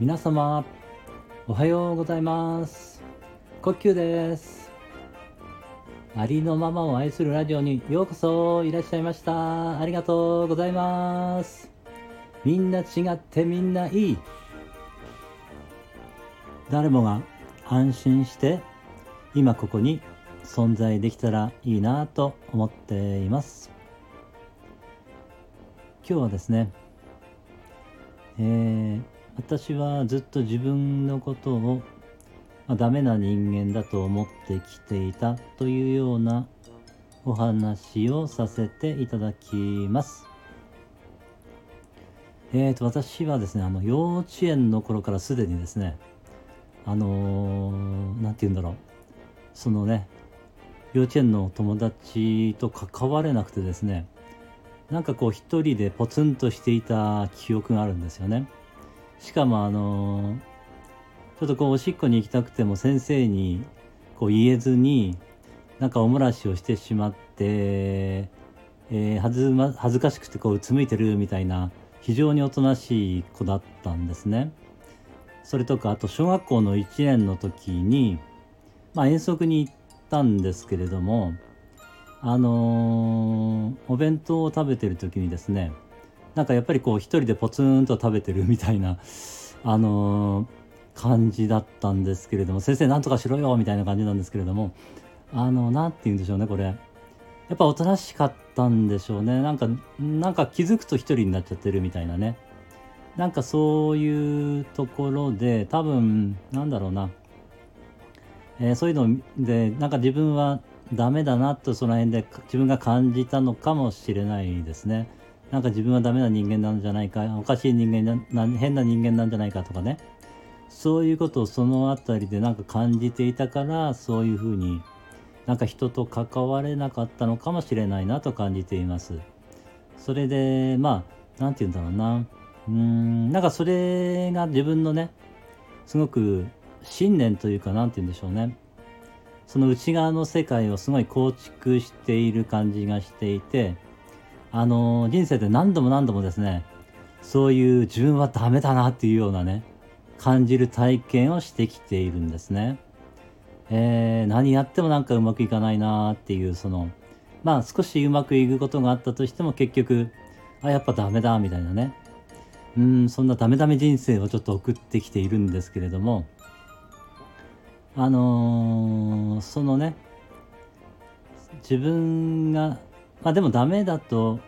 皆様おはようございます。呼吸です。ありのままを愛するラジオにようこそいらっしゃいました。ありがとうございます。みんな違ってみんないい。誰もが安心して今ここに存在できたらいいなと思っています。今日はですねえー、私はずっと自分のことを、まあ、ダメな人間だと思ってきていたというようなお話をさせていただきます。えーと私はですねあの幼稚園の頃からすでにですねあのー、て言うんだろう。そのね幼稚園の友達と関われなくてですねなんかこう一人でポツンとしていた記憶があるんですよねしかもあの、ちょっとこうおしっこに行きたくても先生にこう言えずになんかおもらしをしてしまって、えー、はずま、恥ずかしくてこううつむいてるみたいな非常におとなしい子だったんですね。それとかあと小学校の1年の時に、まあ、遠足に行ったんですけれどもあのー、お弁当を食べてる時にですねなんかやっぱりこう一人でポツンと食べてるみたいな あのー、感じだったんですけれども先生なんとかしろよみたいな感じなんですけれどもあの何て言うんでしょうねこれ。やっぱおとなしかったんでしょうね。なんかなんか気づくと一人になっちゃってるみたいなね。なんかそういうところで多分なんだろうな、えー、そういうのでなんか自分はダメだなとその辺で自分が感じたのかもしれないですね。なんか自分はダメな人間なんじゃないかおかしい人間な変な人間なんじゃないかとかねそういうことをその辺りでなんか感じていたからそういうふうになんか人と関われなかったのかもしれないなと感じています。それでまあ何て言うんだろうなうんなんかそれが自分のねすごく信念というか何て言うんでしょうねその内側の世界をすごい構築している感じがしていてあの人生で何度も何度もですねそういう自分はダメだなっていうようなね感じる体験をしてきているんですね。えー、何やってもなんかうまくいかないなっていうそのまあ少しうまくいくことがあったとしても結局あやっぱダメだみたいなねうんそんなダメダメ人生をちょっと送ってきているんですけれどもあのー、そのね自分がまあでもダメだと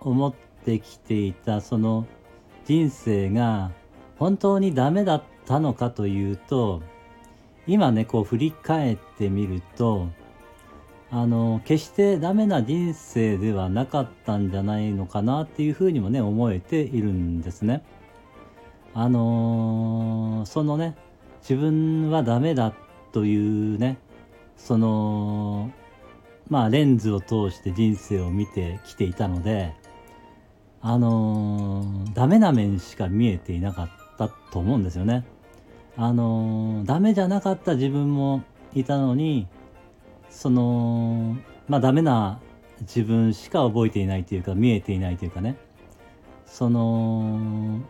思ってきていたその人生が本当にダメだったのかというと今ねこう振り返ってみるとあの決してダメな人生ではなかったんじゃないのかなっていうふうにもね思えているんですね。あのー、そのね自分はダメだというねそのまあレンズを通して人生を見てきていたのであのー、ダメな面しか見えていなかったと思うんですよね。あのー、ダメじゃなかった自分もいたのにそのまあダメな自分しか覚えていないというか見えていないというかねその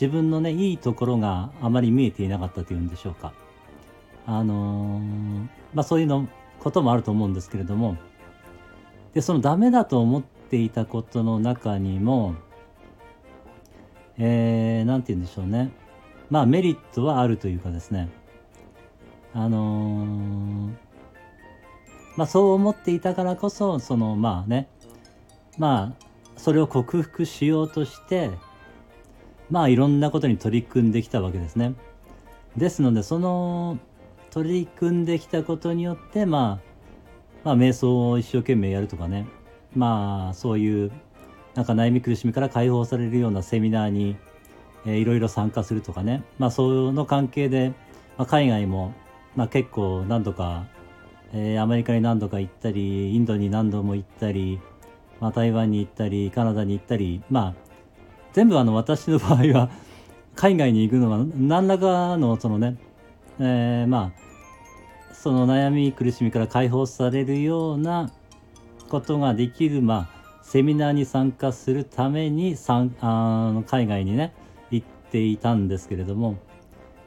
自分のねいいところがあまり見えていなかったというんでしょうか。あのまあそういうのこともあると思うんですけれども。でそのダメだと思っていたことの中にもえー、なんて言うんでしょうね。まあメリットはあるというかですね。あのーまあ、そう思っていたからこそそのまあね。まあそれを克服しようとしてまあいろんなことに取り組んできたわけですね。ですのでその取り組んできたことによってまあまあ瞑想を一生懸命やるとかねまあそういうなんか悩み苦しみから解放されるようなセミナーに、えー、いろいろ参加するとかねまあその関係で、まあ、海外も、まあ、結構何度かえー、アメリカに何度か行ったりインドに何度も行ったり、まあ、台湾に行ったりカナダに行ったりまあ全部あの私の場合は海外に行くのは何らかのそのね、えー、まあその悩み苦しみから解放されるようなことができるまあセミナーに参加するためにさあの海外にね行っていたんですけれども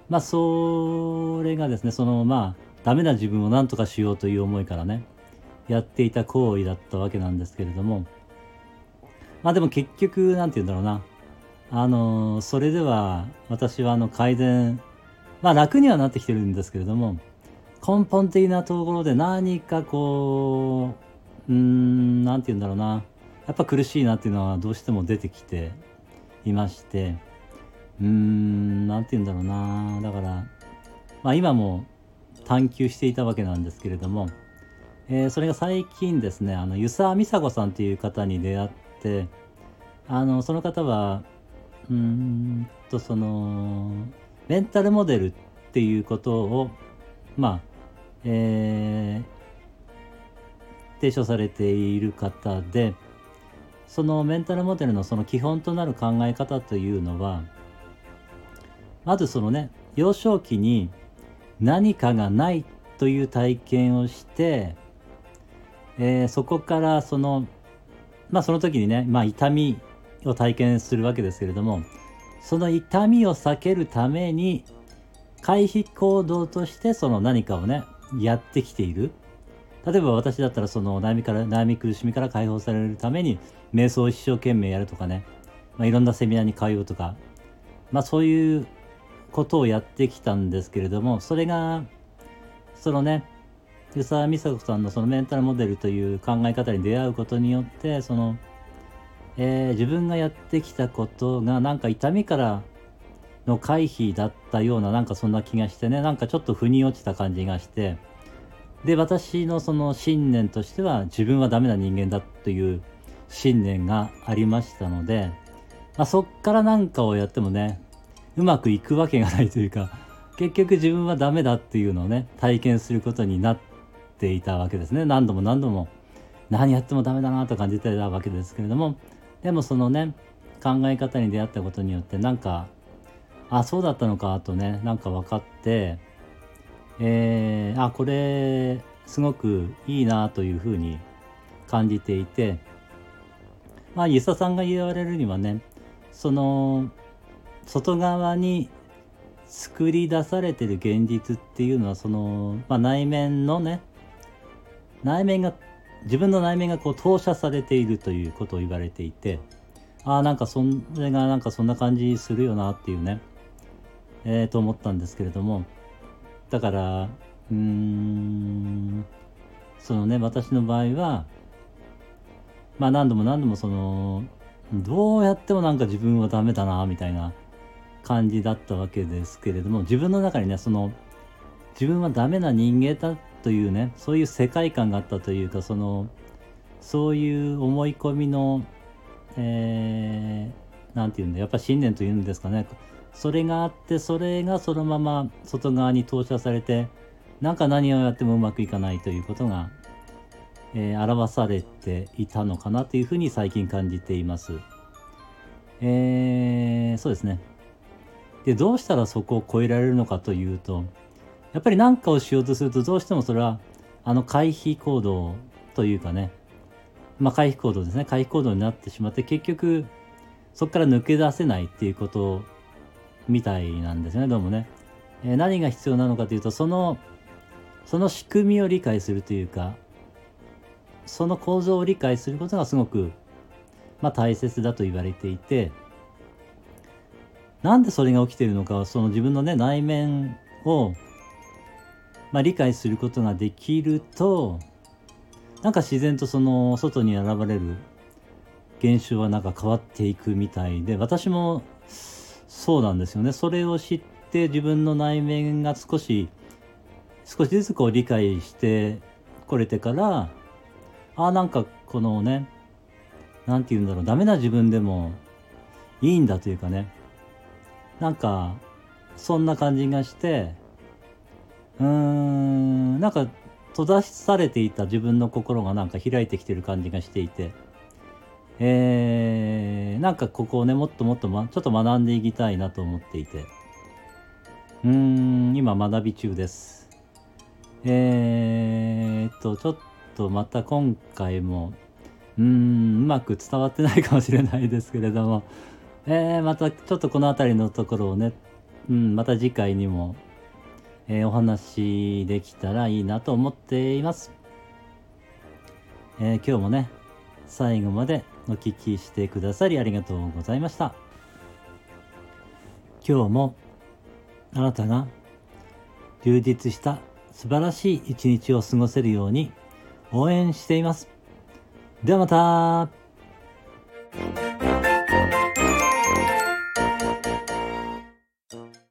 まあそれがですねそのまあダメな自分を何とかしようという思いからねやっていた行為だったわけなんですけれどもまあでも結局何て言うんだろうなあのそれでは私はあの改善まあ楽にはなってきてるんですけれども根本的なところで何かこううん何て言うんだろうな。やっぱ苦しいなっていうのはどうしても出てきていましてうん何て言うんだろうな。だからまあ今も探求していたわけなんですけれども、えー、それが最近ですねあの湯沢美佐子さんという方に出会ってあのその方はうんとそのメンタルモデルっていうことをまあえー、提唱されている方でそのメンタルモデルのその基本となる考え方というのはまずそのね幼少期に何かがないという体験をして、えー、そこからそのまあその時にね、まあ、痛みを体験するわけですけれどもその痛みを避けるために回避行動としてその何かをねやってきている。例えば私だったらその悩みから悩み苦しみから解放されるために瞑想を一生懸命やるとかね、まあ、いろんなセミナーに通うとかまあそういうことをやってきたんですけれどもそれがそのね湯沢美佐子さんのそのメンタルモデルという考え方に出会うことによってその、えー、自分がやってきたことがなんか痛みからの回避だったようななんかそんな気がしてねなんかちょっと腑に落ちた感じがして。で私のその信念としては自分はダメな人間だという信念がありましたので、まあ、そっから何かをやってもねうまくいくわけがないというか結局自分はダメだっていうのをね体験することになっていたわけですね。何度も何度も何やってもダメだなと感じてたわけですけれどもでもそのね考え方に出会ったことによってなんかあそうだったのかとねなんか分かってえー、あこれすごくいいなというふうに感じていてまあ遊佐さんが言われるにはねその外側に作り出されてる現実っていうのはその、まあ、内面のね内面が自分の内面がこう投射されているということを言われていてああなんかそれがなんかそんな感じするよなっていうね。えー、と思ったんですけれどもだからうーんそのね私の場合はまあ何度も何度もそのどうやってもなんか自分はダメだなみたいな感じだったわけですけれども自分の中にねその自分はダメな人間だというねそういう世界観があったというかそのそういう思い込みのえー、て言うんだやっぱ信念というんですかねそれがあってそれがそのまま外側に投射されてなんか何をやってもうまくいかないということが、えー、表されていたのかなというふうに最近感じています。えー、そうですね。でどうしたらそこを超えられるのかというとやっぱり何かをしようとするとどうしてもそれはあの回避行動というかね。まあ回避行動ですね。回避行動になってしまって結局そこから抜け出せないっていうことみたいなんですね。どうもね、えー、何が必要なのかというとそのその仕組みを理解するというかその構造を理解することがすごく、まあ、大切だと言われていてなんでそれが起きてるのかその自分のね内面を、まあ、理解することができるとなんか自然とその外に現れる現象はなんか変わっていくみたいで私もそうなんですよね。それを知って自分の内面が少し少しずつこう理解してこれてからあなんかこのね何て言うんだろうダメな自分でもいいんだというかねなんかそんな感じがしてうーん。なんか閉ざされていた自分の心がなんか開いてきてる感じがしていて。えー、なんかここをねもっともっと、ま、ちょっと学んでいきたいなと思っていて。うーん今学び中です。えー、っとちょっとまた今回もうーんうまく伝わってないかもしれないですけれども、えー、またちょっとこの辺りのところをね、うん、また次回にも、えー、お話できたらいいなと思っています。えー、今日もね最後までお聴きしてくださりありがとうございました。今日もあなたが充実した素晴らしい一日を過ごせるように応援しています。ではまた